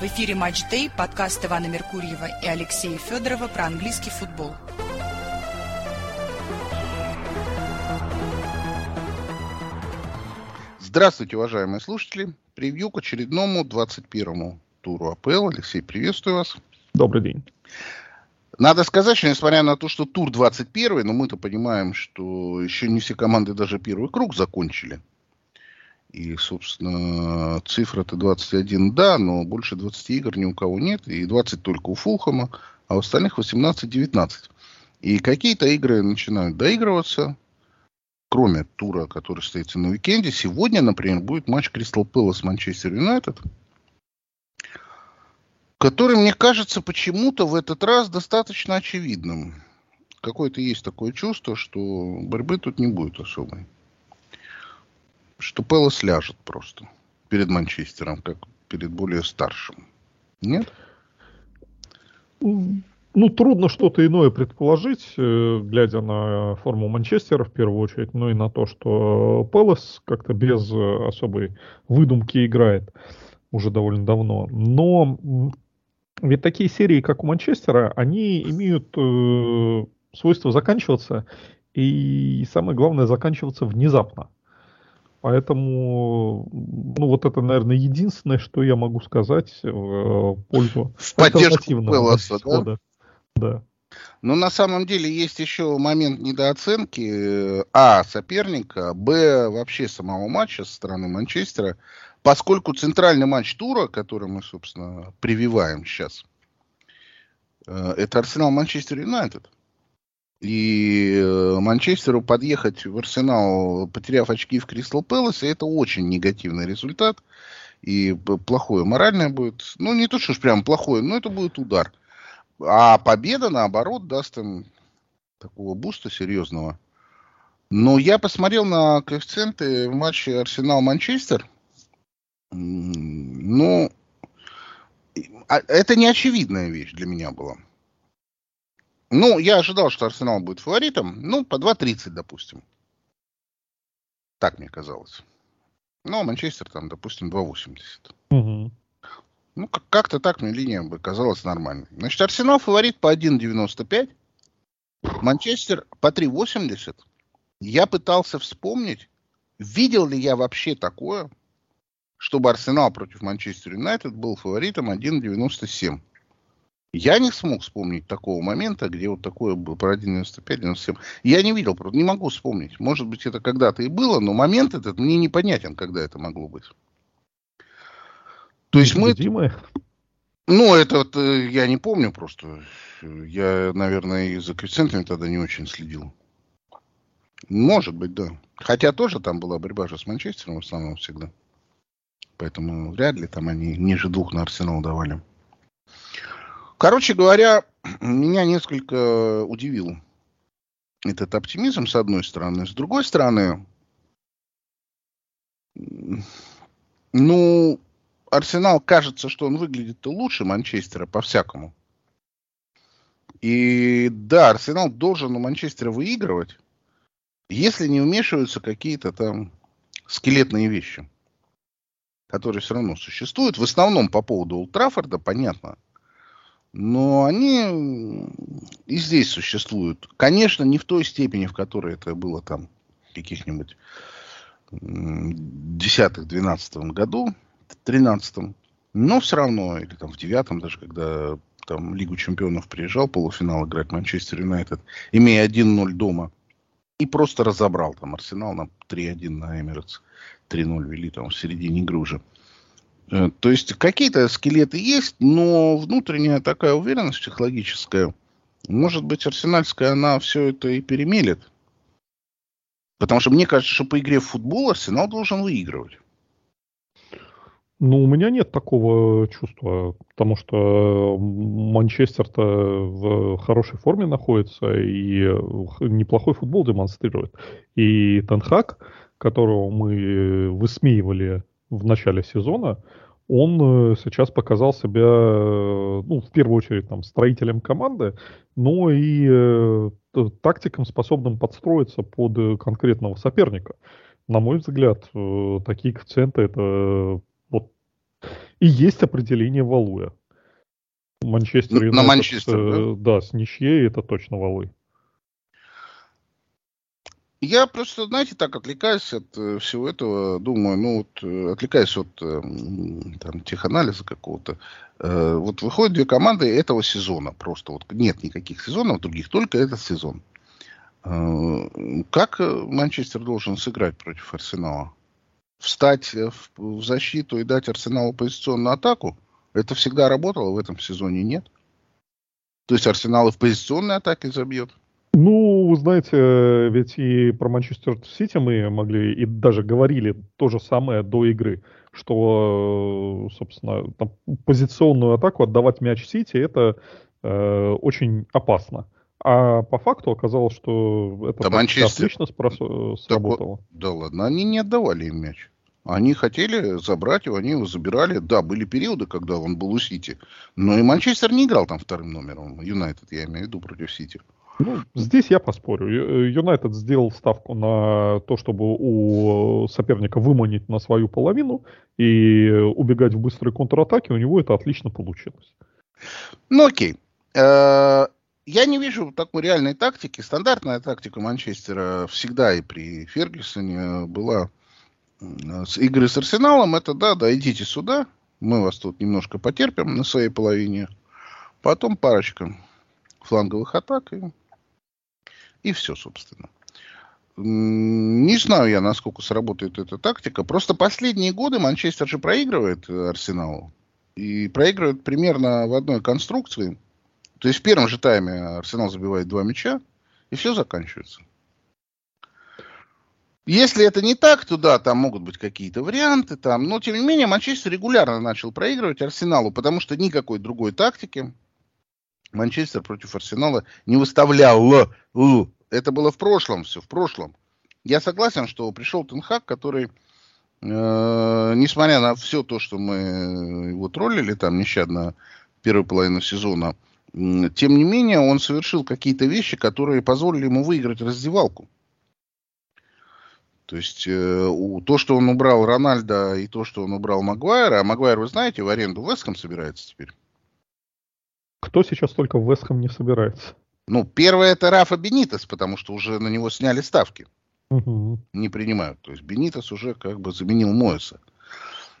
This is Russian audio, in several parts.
В эфире «Матч Дэй», подкаст Ивана Меркурьева и Алексея Федорова про английский футбол. Здравствуйте, уважаемые слушатели. Превью к очередному 21-му туру АПЛ. Алексей, приветствую вас. Добрый день. Надо сказать, что несмотря на то, что тур 21, но мы-то понимаем, что еще не все команды даже первый круг закончили. И, собственно, цифра-то 21, да, но больше 20 игр ни у кого нет. И 20 только у Фулхама, а у остальных 18-19. И какие-то игры начинают доигрываться. Кроме тура, который состоится на уикенде. Сегодня, например, будет матч Кристал Пэлас Манчестер Юнайтед. Который, мне кажется, почему-то в этот раз достаточно очевидным. Какое-то есть такое чувство, что борьбы тут не будет особой что Пелос ляжет просто перед Манчестером, как перед более старшим. Нет? Ну, трудно что-то иное предположить, э, глядя на форму Манчестера в первую очередь, но и на то, что Пелос как-то без особой выдумки играет уже довольно давно. Но ведь такие серии, как у Манчестера, они имеют э, свойство заканчиваться, и самое главное, заканчиваться внезапно. Поэтому, ну, вот это, наверное, единственное, что я могу сказать в пользу в поддержку Пелоса, да? Да. Но на самом деле есть еще момент недооценки А. соперника, Б. вообще самого матча со стороны Манчестера, поскольку центральный матч тура, который мы, собственно, прививаем сейчас, э, это Арсенал Манчестер Юнайтед. И э, Манчестеру подъехать в Арсенал, потеряв очки в Кристал Пэласе, это очень негативный результат. И плохое моральное будет. Ну, не то, что уж прям плохое, но это будет удар. А победа, наоборот, даст им такого буста серьезного. Но я посмотрел на коэффициенты в матче Арсенал-Манчестер. Ну, а, это не очевидная вещь для меня была. Ну, я ожидал, что Арсенал будет фаворитом. Ну, по 2.30, допустим. Так мне казалось. Ну, а Манчестер там, допустим, 2.80. Угу. Ну, как-то так мне линия бы казалась нормальной. Значит, Арсенал фаворит по 1.95. Манчестер по 3.80. Я пытался вспомнить, видел ли я вообще такое, чтобы Арсенал против Манчестер Юнайтед был фаворитом 1.97. Я не смог вспомнить такого момента, где вот такое было про 1.95-97. Я не видел, просто не могу вспомнить. Может быть, это когда-то и было, но момент этот мне непонятен, когда это могло быть. То есть мы... Ну, это вот, э, я не помню просто. Я, наверное, и за коэффициентами тогда не очень следил. Может быть, да. Хотя тоже там была борьба же с Манчестером в основном всегда. Поэтому вряд ли там они ниже двух на Арсенал давали. Короче говоря, меня несколько удивил этот оптимизм, с одной стороны. С другой стороны, ну, Арсенал кажется, что он выглядит лучше Манчестера по-всякому. И да, Арсенал должен у Манчестера выигрывать, если не вмешиваются какие-то там скелетные вещи, которые все равно существуют. В основном по поводу Ултрафорда, понятно – но они и здесь существуют. Конечно, не в той степени, в которой это было там каких-нибудь десятых-двенадцатом году, тринадцатом, но все равно, или там в девятом даже, когда там Лигу чемпионов приезжал, полуфинал играть Манчестер Юнайтед, имея 1-0 дома, и просто разобрал там Арсенал на 3-1 на Эмиратс, 3-0 вели там в середине игры уже. Э, то есть какие-то скелеты есть, но внутренняя такая уверенность психологическая, может быть, арсенальская, она все это и перемелет. Потому что мне кажется, что по игре в футбол Арсенал должен выигрывать. Ну, у меня нет такого чувства, потому что Манчестер-то в хорошей форме находится и неплохой футбол демонстрирует. И Тенхак, которого мы высмеивали в начале сезона, он э, сейчас показал себя, э, ну, в первую очередь, там, строителем команды, но и э, тактиком, способным подстроиться под конкретного соперника. На мой взгляд, э, такие коэффициенты это вот И есть определение Валуя. Манчестер Юнайтед, На Манчестер, да? да, с ничьей это точно Валуй. Я просто, знаете, так отвлекаюсь от э, всего этого, думаю, ну вот, э, отвлекаюсь от э, там, теханализа какого-то. Э, вот выходят две команды этого сезона просто. Вот нет никаких сезонов других, только этот сезон. Как Манчестер должен сыграть против Арсенала? Встать в защиту и дать Арсеналу позиционную атаку? Это всегда работало, в этом сезоне нет. То есть Арсенал и в позиционной атаке забьет? Ну, вы знаете, ведь и про Манчестер Сити мы могли и даже говорили то же самое до игры, что, собственно, там, позиционную атаку отдавать мяч Сити это э, очень опасно. А по факту оказалось, что это да Манчестер... отлично спро- сработало. Вот, да ладно, они не отдавали им мяч. Они хотели забрать его, они его забирали. Да, были периоды, когда он был у Сити. Но и Манчестер не играл там вторым номером. Юнайтед, я имею в виду, против Сити. Ну, здесь я поспорю. Э, Юнайтед сделал ставку на то, чтобы у соперника выманить на свою половину и убегать в быстрой контратаке. У него это отлично получилось. Ну окей. Э, я не вижу такой реальной тактики. Стандартная тактика Манчестера всегда и при Фергюсоне была с игры с Арсеналом. Это да, да, идите сюда. Мы вас тут немножко потерпим на своей половине. Потом парочка фланговых атак и и все, собственно. Не знаю я, насколько сработает эта тактика. Просто последние годы Манчестер же проигрывает э, Арсеналу. И проигрывает примерно в одной конструкции. То есть в первом же тайме Арсенал забивает два мяча, и все заканчивается. Если это не так, то да, там могут быть какие-то варианты, там, но тем не менее Манчестер регулярно начал проигрывать Арсеналу, потому что никакой другой тактики Манчестер против Арсенала не выставлял. Это было в прошлом все, в прошлом. Я согласен, что пришел Тенхак, который, э, несмотря на все то, что мы его троллили там нещадно первую половину сезона, тем не менее он совершил какие-то вещи, которые позволили ему выиграть раздевалку. То есть э, у, то, что он убрал Рональда и то, что он убрал Магуайра, а Магуайр, вы знаете, в аренду Веском собирается теперь. Кто сейчас только в Вестхэм не собирается? Ну, первое это Рафа Бенитес, потому что уже на него сняли ставки. Угу. Не принимают. То есть Бенитес уже как бы заменил Моэса.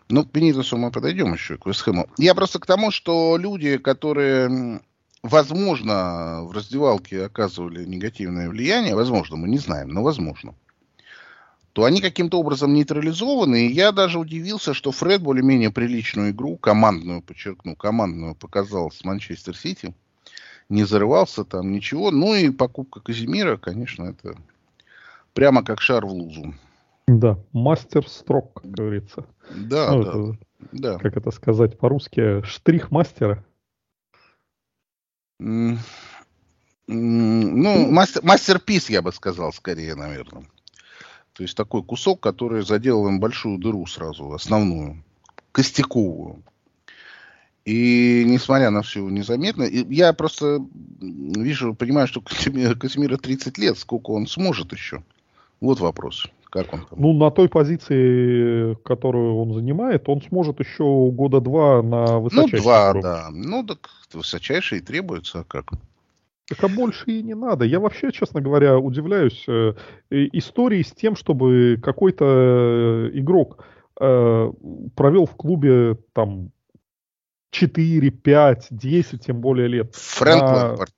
Ну, к Бенитесу мы подойдем еще, к Вестхэму. Я просто к тому, что люди, которые, возможно, в раздевалке оказывали негативное влияние, возможно, мы не знаем, но возможно, то они каким-то образом нейтрализованы. И я даже удивился, что Фред более-менее приличную игру, командную, подчеркну, командную показал с Манчестер Сити. Не зарывался там, ничего. Ну и покупка Казимира, конечно, это прямо как шар в лузу. Да, мастер строк, как говорится. Да, ну, да, это, да. Как это сказать по-русски? Штрих мастера. Mm, ну, мастер, мастер-пис, я бы сказал, скорее, наверное. То есть такой кусок, который заделал им большую дыру сразу, основную, костяковую. И несмотря на все незаметно, я просто вижу, понимаю, что Казимира 30 лет, сколько он сможет еще. Вот вопрос. Как он там? Ну, на той позиции, которую он занимает, он сможет еще года два на высочайший Ну, два, срок. да. Ну, так высочайший требуется, а как? Так а больше и не надо. Я вообще, честно говоря, удивляюсь э, истории с тем, чтобы какой-то э, игрок э, провел в клубе там 4, 5, 10, тем более лет. Фрэнк а... Лэмпорт.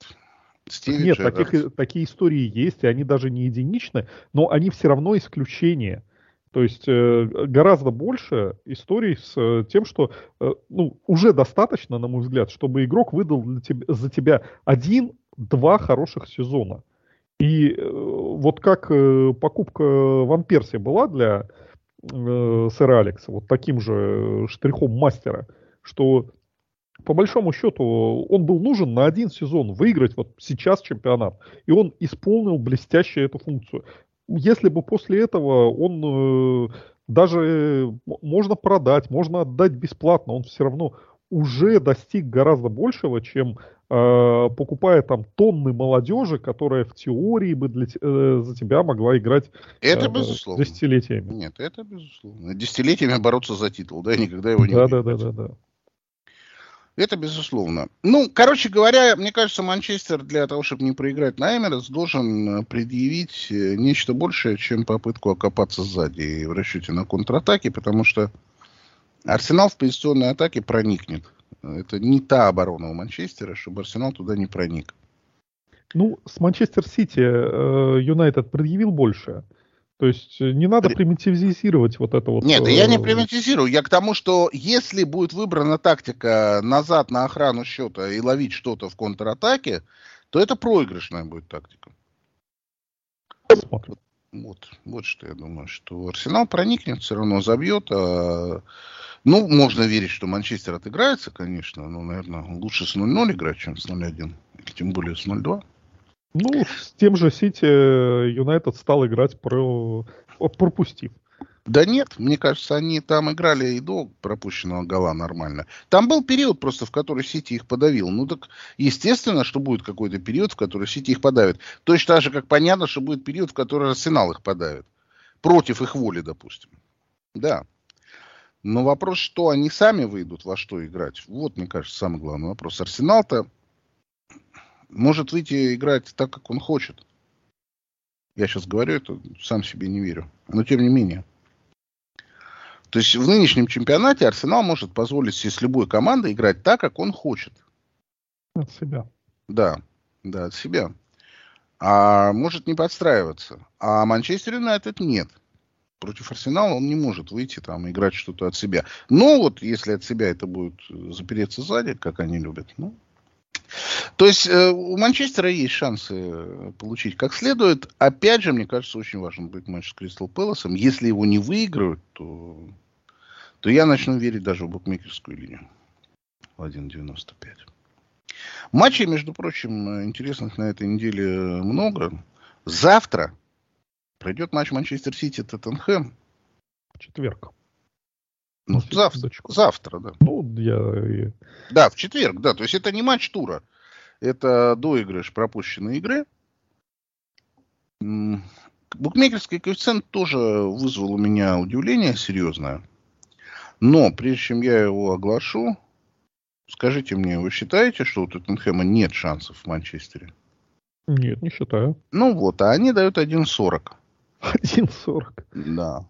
Стиви Нет, таких, такие истории есть, и они даже не единичны, но они все равно исключения. То есть э, гораздо больше историй с э, тем, что э, ну, уже достаточно, на мой взгляд, чтобы игрок выдал для тебя, за тебя один два хороших сезона. И э, вот как э, покупка Ван Перси была для э, сэра Алекса, вот таким же штрихом мастера, что по большому счету он был нужен на один сезон выиграть вот сейчас чемпионат. И он исполнил блестяще эту функцию. Если бы после этого он даже можно продать, можно отдать бесплатно, он все равно уже достиг гораздо большего, чем э, покупая там тонны молодежи, которая в теории бы для, э, за тебя могла играть это э, безусловно. десятилетиями. Нет, это безусловно. Десятилетиями бороться за титул, да, никогда его не да, да, да, да, да. Это безусловно. Ну, короче говоря, мне кажется, Манчестер для того, чтобы не проиграть на Эмиратс, должен э, предъявить э, нечто большее, чем попытку окопаться сзади и в расчете на контратаки, потому что Арсенал в позиционной атаке проникнет. Это не та оборона у Манчестера, чтобы Арсенал туда не проник. Ну, с Манчестер Сити э, Юнайтед предъявил больше. То есть э, не надо примитивизировать вот это вот. Нет, я не э, примитивизирую. Я к тому, что если будет выбрана тактика назад на охрану счета и ловить что-то в контратаке, то это проигрышная будет тактика. Вот, вот что я думаю, что Арсенал проникнет, все равно забьет. А... Ну, можно верить, что Манчестер отыграется, конечно. Но, наверное, лучше с 0-0 играть, чем с 0-1. Тем более с 0-2. Ну, с тем же Сити Юнайтед стал играть про... пропустив. Да нет, мне кажется, они там играли и до пропущенного гола нормально. Там был период просто, в который Сити их подавил. Ну так, естественно, что будет какой-то период, в который Сити их подавит. Точно так же, как понятно, что будет период, в который Арсенал их подавит. Против их воли, допустим. Да. Но вопрос, что они сами выйдут во что играть, вот, мне кажется, самый главный вопрос. Арсенал-то может выйти играть так, как он хочет. Я сейчас говорю это, сам себе не верю. Но тем не менее. То есть в нынешнем чемпионате Арсенал может позволить себе с любой командой играть так, как он хочет. От себя. Да, да, от себя. А может не подстраиваться. А Манчестер Юнайтед нет. Против Арсенала он не может выйти там играть что-то от себя. Но вот если от себя это будет запереться сзади, как они любят, ну, то есть э, у Манчестера есть шансы э, получить как следует. Опять же, мне кажется, очень важен будет матч с Кристал Пэласом. Если его не выиграют, то, то я начну верить даже в букмекерскую линию. В 1.95. Матчей, между прочим, интересных на этой неделе много. Завтра пройдет матч Манчестер Сити-Тоттенхэм. Четверг. Ну, завтра, завтра, да. Ну, я... Да, в четверг, да. То есть это не матч тура. Это доигрыш пропущенной игры. Букмекерский коэффициент тоже вызвал у меня удивление серьезное. Но прежде чем я его оглашу, скажите мне, вы считаете, что у Тоттенхэма нет шансов в Манчестере? Нет, не считаю. Ну вот, а они дают 1.40. 1.40? Да.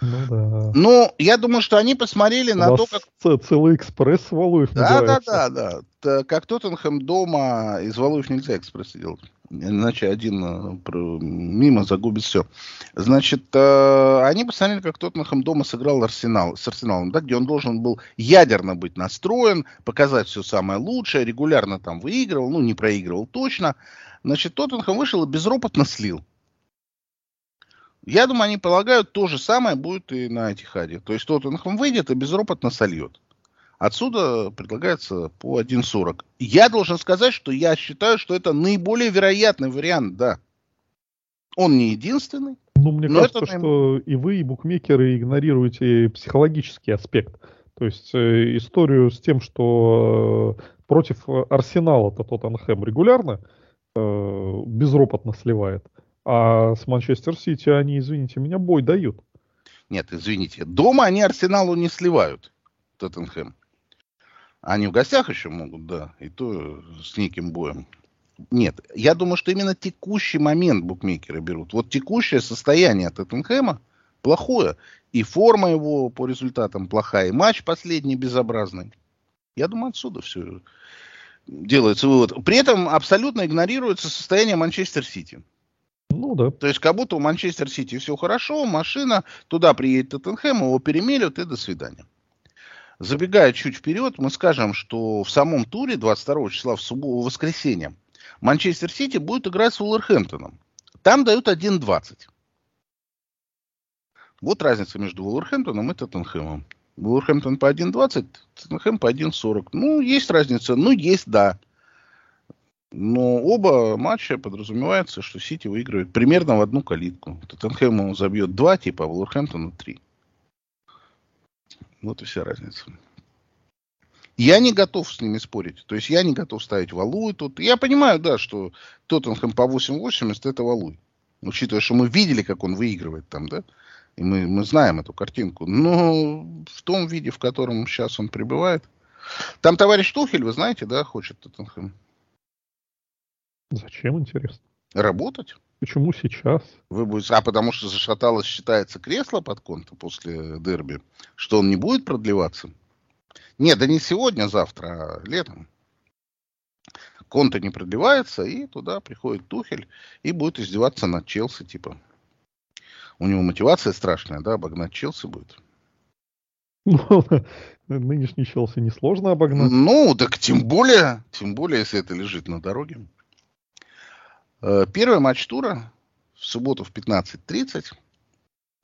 Ну да. Ну, я думаю, что они посмотрели на то, как... Целый экспресс с Валуев Да, да, да, да. Т- как Тоттенхэм дома, из Валуев нельзя экспресс делать. Иначе один э, мимо загубит все. Значит, э, они посмотрели, как Тоттенхэм дома сыграл Арсенал, с Арсеналом, да, где он должен был ядерно быть настроен, показать все самое лучшее, регулярно там выигрывал, ну, не проигрывал точно. Значит, Тоттенхэм вышел и безропотно слил. Я думаю, они полагают, то же самое будет и на Этихаде. То есть Тоттенхэм выйдет и безропотно сольет. Отсюда предлагается по 1.40. Я должен сказать, что я считаю, что это наиболее вероятный вариант, да. Он не единственный. Ну, мне кажется, это... что и вы, и букмекеры игнорируете психологический аспект. То есть э, историю с тем, что э, против Арсенала-то Тоттенхэм регулярно э, безропотно сливает. А с Манчестер Сити они, извините меня, бой дают. Нет, извините. Дома они Арсеналу не сливают, Тоттенхэм. Они в гостях еще могут, да, и то с неким боем. Нет, я думаю, что именно текущий момент букмекеры берут. Вот текущее состояние Тоттенхэма плохое. И форма его по результатам плохая, и матч последний безобразный. Я думаю, отсюда все делается вывод. При этом абсолютно игнорируется состояние Манчестер Сити. Ну да. То есть как будто у Манчестер Сити все хорошо, машина, туда приедет Тоттенхэм, его перемелют и до свидания. Забегая чуть вперед, мы скажем, что в самом туре 22 числа в субботу, воскресенье Манчестер Сити будет играть с Уолверхэмптоном. Там дают 1.20. Вот разница между Уолверхэмптоном и Тоттенхэмом. Уолверхэмптон по 1.20, Тоттенхэм по 1.40. Ну, есть разница. Ну, есть, да. Но оба матча подразумевается, что Сити выигрывает примерно в одну калитку. Тоттенхэм забьет два, типа, а Вулверхэмптона три. Вот и вся разница. Я не готов с ними спорить. То есть я не готов ставить Валуй тут. Я понимаю, да, что Тоттенхэм по 8.80 это Валуй. Учитывая, что мы видели, как он выигрывает там, да. И мы, мы знаем эту картинку. Но в том виде, в котором сейчас он пребывает. Там товарищ Тухель, вы знаете, да, хочет Тоттенхэм. Зачем, интересно? Работать. Почему сейчас? Вы будете... А потому что зашаталось, считается, кресло под конта после дерби, что он не будет продлеваться? Нет, да не сегодня, а завтра, а летом. Конта не продлевается, и туда приходит Тухель и будет издеваться над Челси, типа. У него мотивация страшная, да, обогнать Челси будет. Ну, нынешний Челси несложно обогнать. Ну, так тем более, тем более, если это лежит на дороге. Э, первый матч тура в субботу в 15.30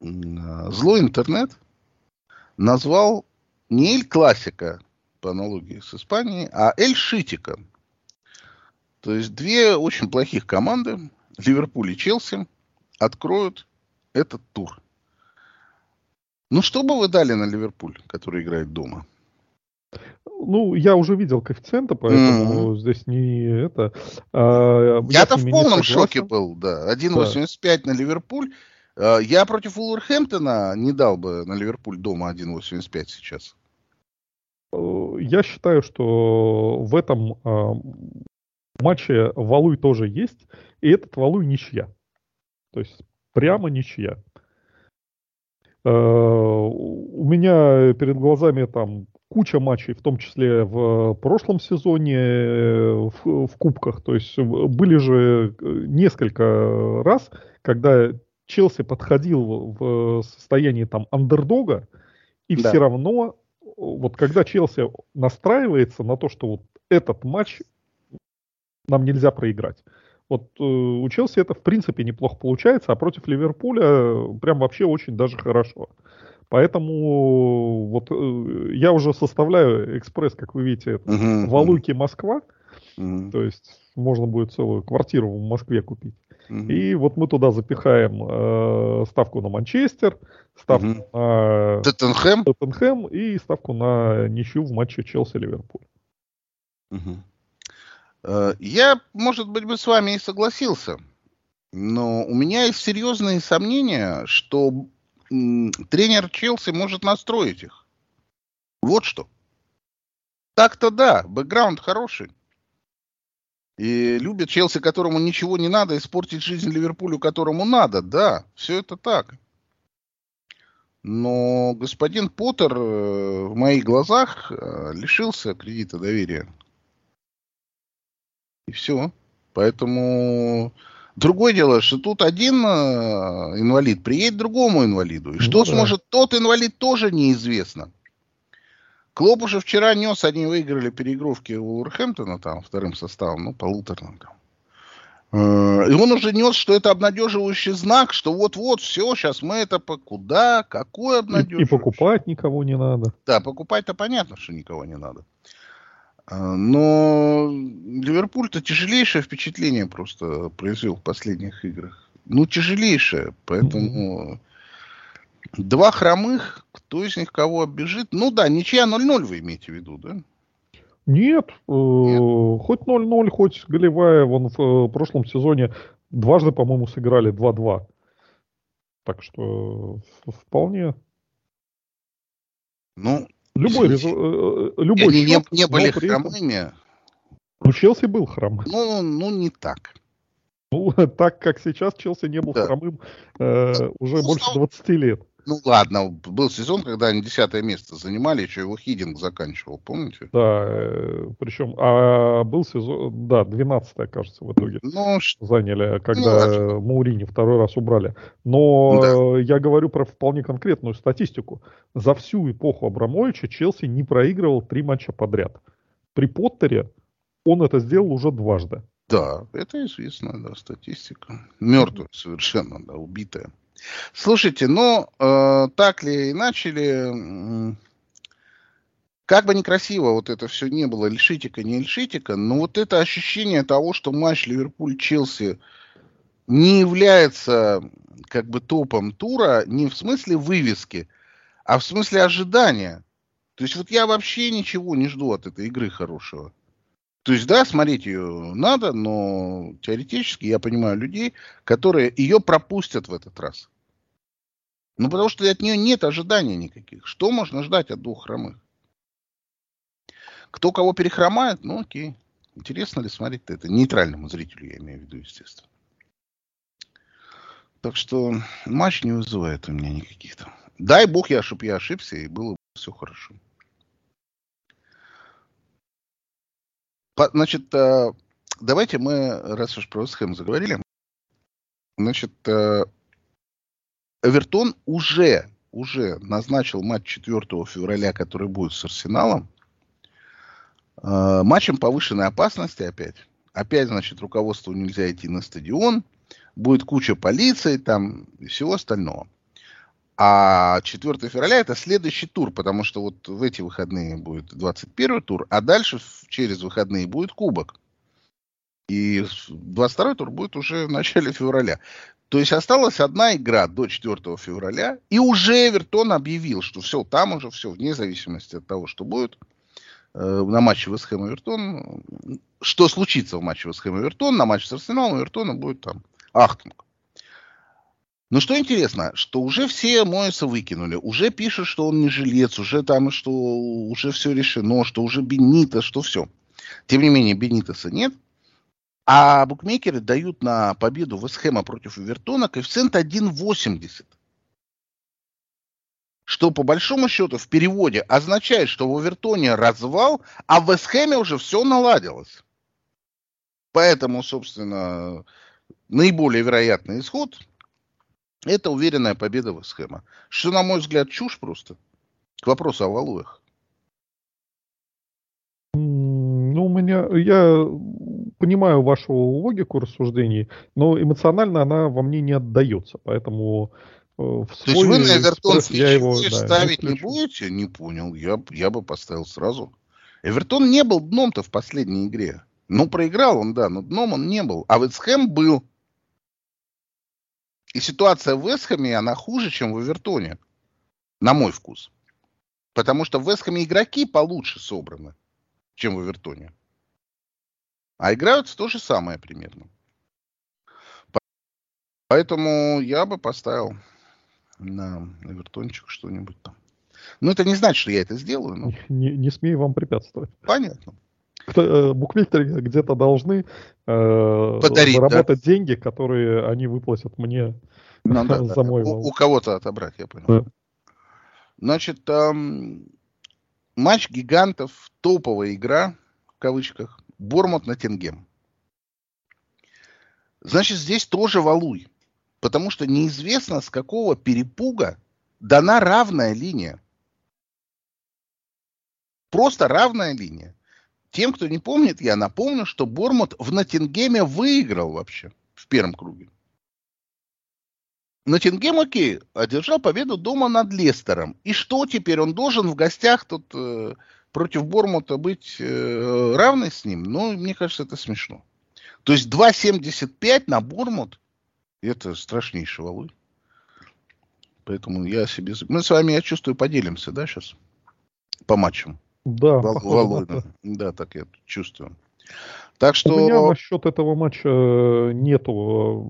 э, злой интернет назвал не Эль Классика, по аналогии с Испанией, а Эль Шитика. То есть две очень плохих команды, Ливерпуль и Челси, откроют этот тур. Ну, что бы вы дали на Ливерпуль, который играет дома? Ну, я уже видел коэффициенты, поэтому mm-hmm. здесь не это. А, Я-то в полном шоке был, да. 1.85 да. на Ливерпуль. А, я против Улверхэмптона не дал бы на Ливерпуль дома 1.85 сейчас. Э, я считаю, что в этом а, матче Валуй тоже есть, и этот Валуй ничья. То есть прямо ничья. Э, у меня перед глазами там куча матчей, в том числе в прошлом сезоне э, в, в кубках. То есть были же э, несколько раз, когда Челси подходил в состоянии там андердога, и да. все равно, вот когда Челси настраивается на то, что вот этот матч нам нельзя проиграть. Вот э, у Челси это в принципе неплохо получается, а против Ливерпуля прям вообще очень даже хорошо. Поэтому вот э, я уже составляю экспресс, как вы видите, это, uh-huh, Валуйки Москва. Uh-huh. То есть можно будет целую квартиру в Москве купить. Uh-huh. И вот мы туда запихаем э, ставку на Манчестер, ставку uh-huh. на Тоттенхэм. Тоттенхэм и ставку на ничью в матче Челси-Ливерпуль. Uh-huh. Я, может быть, бы с вами и согласился. Но у меня есть серьезные сомнения, что тренер Челси может настроить их. Вот что. Так-то да, бэкграунд хороший. И любит Челси, которому ничего не надо, испортить жизнь Ливерпулю, которому надо. Да, все это так. Но господин Поттер э, в моих глазах э, лишился кредита доверия. И все. Поэтому Другое дело, что тут один э, инвалид приедет другому инвалиду. И что ну, сможет да. тот инвалид, тоже неизвестно. Клоп уже вчера нес, они выиграли переигровки у Уорхэмптона там вторым составом, ну, полуторным там. Э, и он уже нес, что это обнадеживающий знак, что вот-вот, все, сейчас мы это по куда, какой обнадеживающий. И, и покупать никого не надо. Да, покупать-то понятно, что никого не надо. А, но Ливерпуль-то тяжелейшее впечатление просто произвел в последних играх. Ну, тяжелейшее. Поэтому два хромых, кто из них кого оббежит? Ну да, ничья 0-0 вы имеете в виду, да? Нет, э, Нет. хоть 0-0, хоть голевая. Вон в э, прошлом сезоне дважды, по-моему, сыграли 2-2. Так что вполне. Ну, Любой. Э, э, любой Они не, не были хромыми. Ну, Челси был хромым. Ну, ну, не так. Ну, так как сейчас Челси не был да. хромым э, уже ну, больше 20 лет. Ну ладно, был сезон, когда они десятое место занимали, еще его Хидинг заканчивал, помните? Да, э, причем, а был сезон, да, 12 кажется, в итоге ну, заняли, когда ну, Маурини второй раз убрали. Но да. я говорю про вполне конкретную статистику. За всю эпоху Абрамовича Челси не проигрывал три матча подряд. При Поттере он это сделал уже дважды. Да, это известная да, статистика. Мертвая совершенно, да, убитая. Слушайте, ну, э, так ли иначе ли, как бы некрасиво вот это все не было, лишитика, не лишитика, но вот это ощущение того, что матч Ливерпуль-Челси не является как бы топом тура не в смысле вывески, а в смысле ожидания. То есть вот я вообще ничего не жду от этой игры хорошего. То есть, да, смотреть ее надо, но теоретически я понимаю людей, которые ее пропустят в этот раз. Ну, потому что от нее нет ожиданий никаких. Что можно ждать от двух хромых? Кто кого перехромает, ну окей. Интересно ли смотреть это? Нейтральному зрителю я имею в виду, естественно. Так что матч не вызывает у меня никаких там. Дай бог, я, чтобы я ошибся, и было бы все хорошо. Значит, э, давайте мы, раз уж про Вестхэм заговорили, значит, э, Эвертон уже, уже назначил матч 4 февраля, который будет с Арсеналом, э, матчем повышенной опасности опять. Опять, значит, руководству нельзя идти на стадион, будет куча полиции там и всего остального. А 4 февраля это следующий тур, потому что вот в эти выходные будет 21 тур, а дальше через выходные будет кубок. И 22 тур будет уже в начале февраля. То есть осталась одна игра до 4 февраля, и уже Эвертон объявил, что все, там уже все, вне зависимости от того, что будет э, на матче Вестхэм Эвертон, что случится в матче Вестхэм Эвертон, на матче с Арсеналом Эвертона будет там Ахтунг. Но что интересно, что уже все Моэса выкинули, уже пишут, что он не жилец, уже там, что уже все решено, что уже Бенитес, что все. Тем не менее, Бенитеса нет. А букмекеры дают на победу Вестхэма против Эвертона коэффициент 1,80. Что по большому счету в переводе означает, что в Эвертоне развал, а в Вестхэме уже все наладилось. Поэтому, собственно, наиболее вероятный исход это уверенная победа Вестхэма. Что, на мой взгляд, чушь просто. К вопросу о Валуях. Ну, у меня, я понимаю вашу логику рассуждений, но эмоционально она во мне не отдается, поэтому э, в То есть вы на Эвертон я его, да, ставить не будете? Не понял. Я, я бы поставил сразу. Эвертон не был дном-то в последней игре. Ну, проиграл он, да, но дном он не был. А Вестхэм был. И ситуация в Вестхэме, она хуже, чем в Эвертоне. На мой вкус. Потому что в Вестхэме игроки получше собраны, чем в Эвертоне. А играют то же самое примерно. Поэтому я бы поставил на Эвертончик что-нибудь там. Ну, это не значит, что я это сделаю. Но... Не, не смею вам препятствовать. Понятно. Э, букмекеры где-то должны э, Подарить, заработать да. деньги, которые они выплатят мне ну, да, за мой У, у кого-то отобрать, я понял. Да. Значит, эм, матч гигантов, топовая игра, в кавычках, Бормут на Тенгем. Значит, здесь тоже валуй. Потому что неизвестно, с какого перепуга дана равная линия. Просто равная линия. Тем, кто не помнит, я напомню, что Бормут в Ноттингеме выиграл вообще в первом круге. Ноттингем, окей, одержал победу дома над Лестером. И что теперь? Он должен в гостях тут э, против Бормута быть э, равный с ним? Ну, мне кажется, это смешно. То есть 2.75 на Бормут, это страшнейший валуй. Поэтому я себе... Мы с вами, я чувствую, поделимся, да, сейчас? По матчам. Да, Вол, Володя. Да, так я чувствую. Так что... У меня насчет этого матча э, нету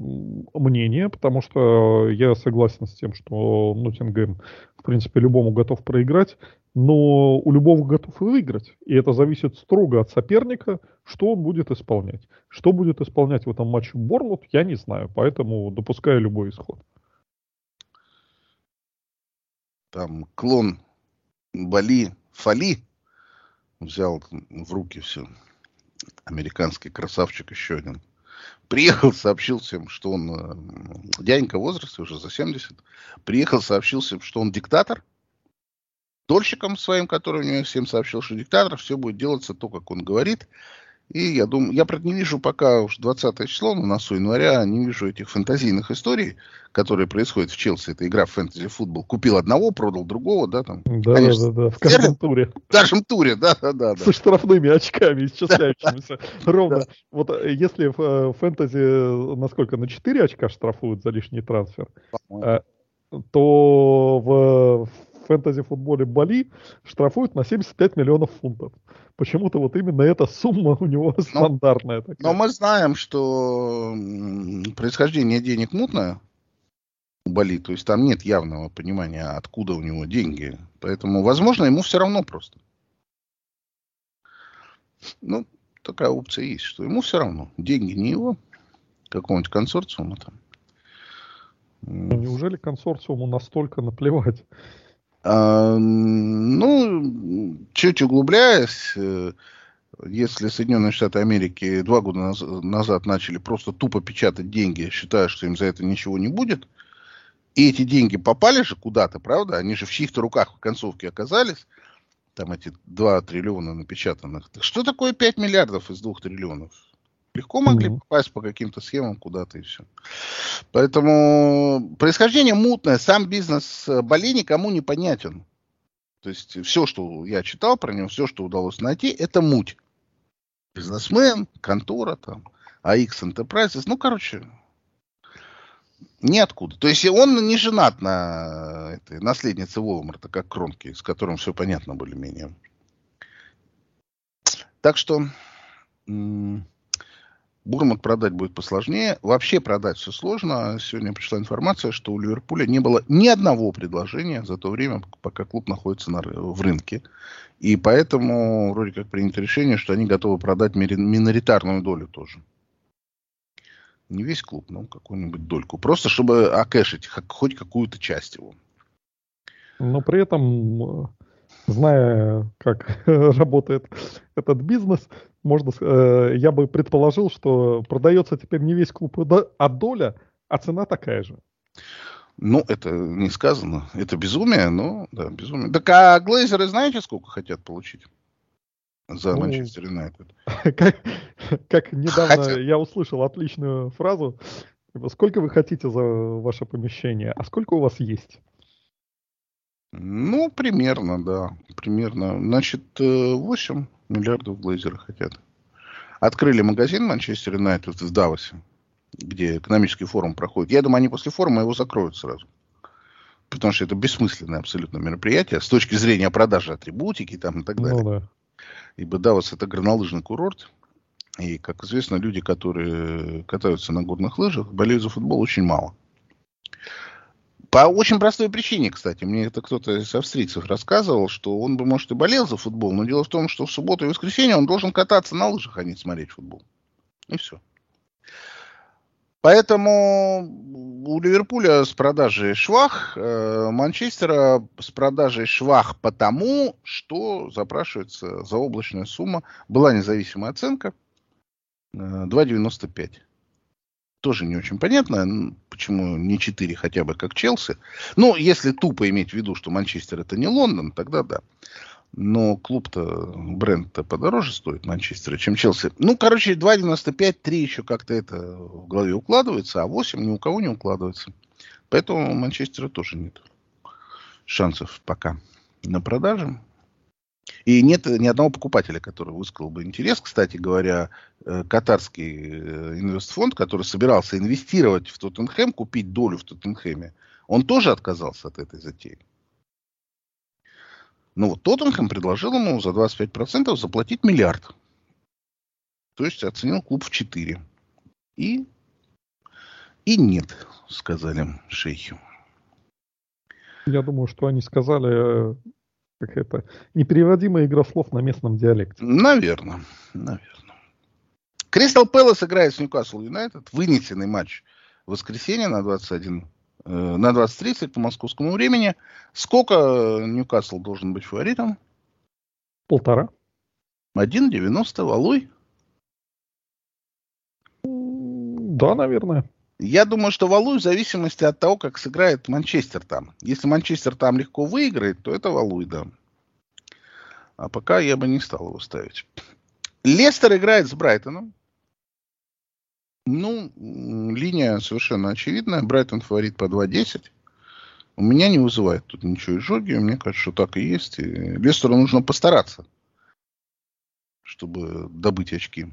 э, мнения, потому что я согласен с тем, что Ноттингем, в принципе, любому готов проиграть, но у любого готов и выиграть. И это зависит строго от соперника, что он будет исполнять. Что будет исполнять в этом матче Борнмут, я не знаю, поэтому допускаю любой исход. Там клон Бали Фали взял в руки все. Американский красавчик еще один. Приехал, сообщил всем, что он э, дяденька в возрасте, уже за 70. Приехал, сообщил всем, что он диктатор. Дольщикам своим, который у него всем сообщил, что диктатор, все будет делаться то, как он говорит. И я думаю, я, правда, не вижу пока уж 20 число, на носу января, не вижу этих фантазийных историй, которые происходят в Челси. Это игра в фэнтези-футбол. Купил одного, продал другого, да, там. Да, конечно, да, да, в каждом туре. В каждом туре, да, да, да. Со штрафными очками, исчисляющимися. Ровно. Вот э, если в э, фэнтези, э, насколько, на 4 очка штрафуют за лишний трансфер, то в фэнтези-футболе Бали штрафуют на 75 миллионов фунтов. Почему-то вот именно эта сумма у него но, стандартная. Такая. Но мы знаем, что происхождение денег мутное у Бали, то есть там нет явного понимания, откуда у него деньги. Поэтому, возможно, ему все равно просто. Ну, такая опция есть, что ему все равно. Деньги не его, какого-нибудь консорциума там. Ну, неужели консорциуму настолько наплевать? Ну, чуть углубляясь, э, если Соединенные Штаты Америки два года назад начали просто тупо печатать деньги, считая, что им за это ничего не будет, и эти деньги попали же куда-то, правда? Они же в чьих-то руках в концовке оказались, там эти 2 триллиона напечатанных. Так что такое 5 миллиардов из 2 триллионов? Легко могли mm-hmm. попасть по каким-то схемам куда-то и все. Поэтому происхождение мутное. Сам бизнес Бали никому не понятен. То есть все, что я читал про него, все, что удалось найти, это муть. Бизнесмен, контора там, AX Enterprises. Ну, короче, ниоткуда. То есть он не женат на этой наследнице Волмарта, как Кронки, с которым все понятно более-менее. Так что Бурмут продать будет посложнее. Вообще продать все сложно. Сегодня пришла информация, что у Ливерпуля не было ни одного предложения за то время, пока клуб находится на, в рынке. И поэтому вроде как принято решение, что они готовы продать миноритарную долю тоже. Не весь клуб, но какую-нибудь дольку. Просто чтобы окэшить хоть какую-то часть его. Но при этом зная, как работает этот бизнес, можно, э, я бы предположил, что продается теперь не весь клуб, а доля, а цена такая же. Ну, это не сказано. Это безумие, но да, безумие. Так а Глейзеры знаете, сколько хотят получить? За ну, Манчестер Юнайтед. Как, как недавно хотят. я услышал отличную фразу. Сколько вы хотите за ваше помещение, а сколько у вас есть? Ну, примерно, да. Примерно. Значит, 8 э, миллиардов глазеры хотят. Открыли магазин Манчестер Юнайтед в Давосе, где экономический форум проходит. Я думаю, они после форума его закроют сразу. Потому что это бессмысленное абсолютно мероприятие с точки зрения продажи атрибутики там, и так далее. Ну, да. Ибо Давос это горнолыжный курорт. И, как известно, люди, которые катаются на горных лыжах, болеют за футбол очень мало. По очень простой причине, кстати. Мне это кто-то из австрийцев рассказывал, что он бы, может, и болел за футбол, но дело в том, что в субботу и воскресенье он должен кататься на лыжах, а не смотреть футбол. И все. Поэтому у Ливерпуля с продажей швах, э, Манчестера с продажей швах потому, что запрашивается заоблачная сумма. Была независимая оценка э, 2,95 тоже не очень понятно, почему не 4 хотя бы, как Челси. Ну, если тупо иметь в виду, что Манчестер это не Лондон, тогда да. Но клуб-то, бренд-то подороже стоит Манчестера, чем Челси. Ну, короче, 2,95, 3 еще как-то это в голове укладывается, а 8 ни у кого не укладывается. Поэтому у Манчестера тоже нет шансов пока на продажу. И нет ни одного покупателя, который высказал бы интерес. Кстати говоря, э, катарский э, инвестфонд, который собирался инвестировать в Тоттенхэм, купить долю в Тоттенхэме, он тоже отказался от этой затеи. Но вот Тоттенхэм предложил ему за 25% заплатить миллиард. То есть оценил клуб в 4. И, и нет, сказали шейхи. Я думаю, что они сказали, э, какая-то непереводимая игра слов на местном диалекте. Наверное, наверное. Кристал Пэлас играет с Ньюкасл Юнайтед. Вынесенный матч в воскресенье на 21 э, на 20.30 по московскому времени. Сколько Ньюкасл должен быть фаворитом? Полтора. 1,90 Валуй? Да, наверное. Я думаю, что Валуй в зависимости от того, как сыграет Манчестер там. Если Манчестер там легко выиграет, то это Валуй, да. А пока я бы не стал его ставить. Лестер играет с Брайтоном. Ну, линия совершенно очевидная. Брайтон фаворит по 2.10. У меня не вызывает тут ничего изжоги. Мне кажется, что так и есть. И Лестеру нужно постараться, чтобы добыть очки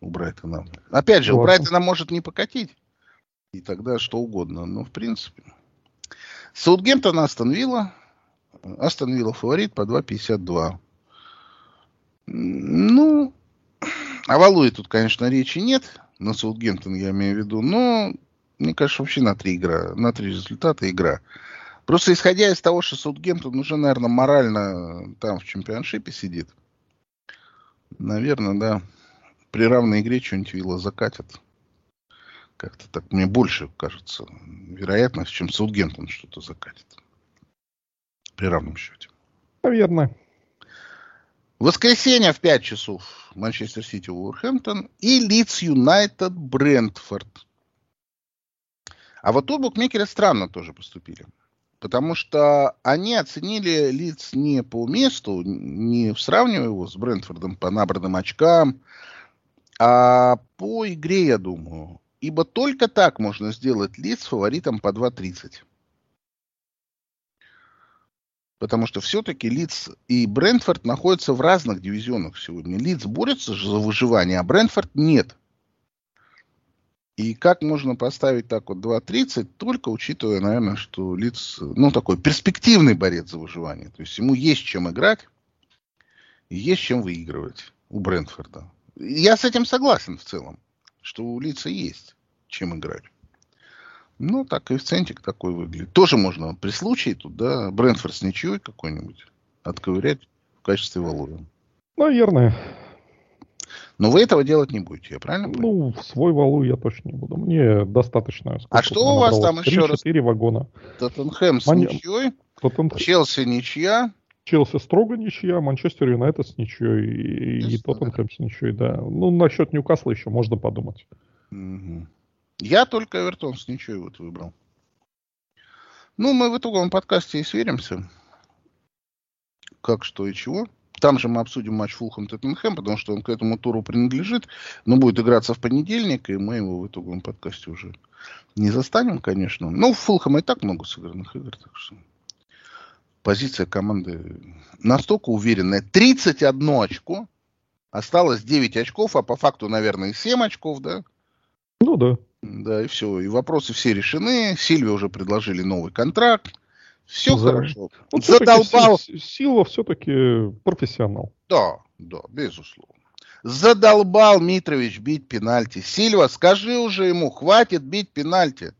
у Брайтона. Опять же, у Брайтона может не покатить и тогда что угодно. Но, в принципе. Саутгемптон, Астон Вилла. Астон Вилла фаворит по 2.52. Ну, о Валуе тут, конечно, речи нет. На Саутгемптон я имею в виду. Но, мне кажется, вообще на три игра, на три результата игра. Просто исходя из того, что Саутгемптон уже, наверное, морально там в чемпионшипе сидит. Наверное, да. При равной игре что-нибудь Вилла закатят. Как-то так мне больше кажется вероятность, чем Саутгемптон что-то закатит. При равном счете. Наверное. Воскресенье в 5 часов Манчестер Сити Уорхэмптон и Лидс Юнайтед Брентфорд. А вот тут букмекеры странно тоже поступили. Потому что они оценили Лидс не по месту, не сравнивая его с Брентфордом по набранным очкам, а по игре, я думаю. Ибо только так можно сделать Лидс фаворитом по 2.30. Потому что все-таки Лидс и Брентфорд находятся в разных дивизионах сегодня. Лидс борется за выживание, а Брентфорд нет. И как можно поставить так вот 2.30, только учитывая, наверное, что Лиц, ну, такой перспективный борец за выживание. То есть ему есть чем играть, есть чем выигрывать у Брентфорда. Я с этим согласен в целом, что у Лица есть чем играть. Ну, так центик такой выглядит. Тоже можно при случае тут, да, Брентфорд с ничьей какой-нибудь отковырять в качестве валуя. Наверное. Но вы этого делать не будете, я правильно понимаю? Ну, в свой валу я точно не буду. Мне достаточно. А что у вас там еще раз? 4 вагона. Тоттенхэм с Ман... ничьей, Тоттенхэм... Челси ничья. Челси строго ничья, Манчестер Юнайтед с ничьей и, и Тоттенхэм с ничьей, да. Ну, насчет Ньюкасла еще можно подумать. Угу. Я только Эвертон с ничьей вот выбрал. Ну, мы в итоговом подкасте и сверимся. Как, что и чего. Там же мы обсудим матч Фулхэм Тоттенхэм, потому что он к этому туру принадлежит, но будет играться в понедельник, и мы его в итоговом подкасте уже не застанем, конечно. Ну, в Фулхэма и так много сыгранных игр, так что позиция команды настолько уверенная. 31 очко, осталось 9 очков, а по факту, наверное, 7 очков, да? Ну да. Да, и все. И вопросы все решены. Сильве уже предложили новый контракт. Все За... хорошо. Ну, Задолбал. Сила все-таки профессионал. Да, да, безусловно. Задолбал Митрович бить пенальти. Сильва, скажи уже ему, хватит бить пенальти.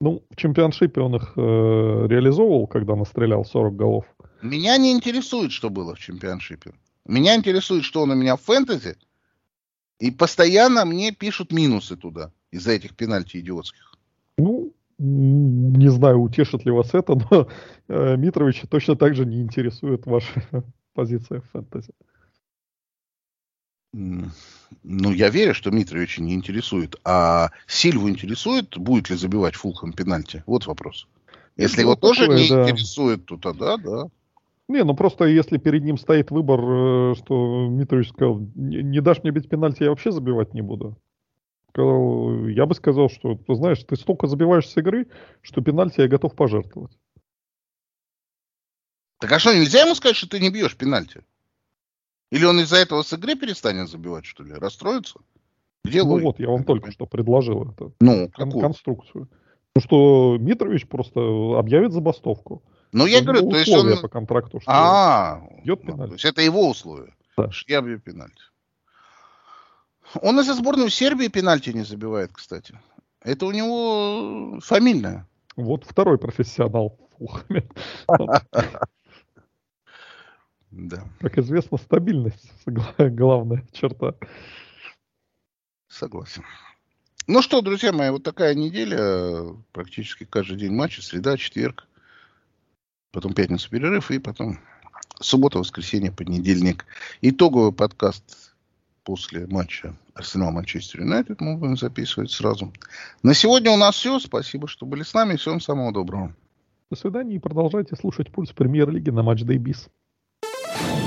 Ну, в чемпионшипе он их э, реализовывал, когда настрелял 40 голов. Меня не интересует, что было в чемпионшипе. Меня интересует, что он у меня в фэнтези. И постоянно мне пишут минусы туда из-за этих пенальти идиотских. Ну, не знаю, утешит ли вас это, но э, Митровича точно так же не интересует ваша позиция в фэнтези. Ну, я верю, что Митровича не интересует. А Сильву интересует, будет ли забивать Фулхэм пенальти? Вот вопрос. Если ну, его тоже не да. интересует, то тогда да. Не, ну просто если перед ним стоит выбор, э, что Митрович сказал, не, не дашь мне бить пенальти, я вообще забивать не буду сказал, я бы сказал, что, ты знаешь, ты столько забиваешь с игры, что пенальти я готов пожертвовать. Так а что, нельзя ему сказать, что ты не бьешь пенальти? Или он из-за этого с игры перестанет забивать, что ли? Расстроится? Где ну логика? вот, я вам только что предложил это. Ну, какую? Конструкцию. Ну, что Митрович просто объявит забастовку. Ну, я говорю, то есть он... по контракту, что а, бьет пенальти. Ну, то есть это его условия. Да. Я бью пенальти. Он из-за сборной Сербии пенальти не забивает, кстати. Это у него фамильное. Вот второй профессионал Да. Как известно, стабильность главная черта. Согласен. Ну что, друзья мои, вот такая неделя. Практически каждый день матчи. Среда, четверг. Потом пятница перерыв. И потом суббота, воскресенье, понедельник. Итоговый подкаст после матча Арсенал-Манчестер Юнайтед мы будем записывать сразу. На сегодня у нас все. Спасибо, что были с нами. Всем самого доброго. До свидания и продолжайте слушать пульс премьер-лиги на матч Дейбис. you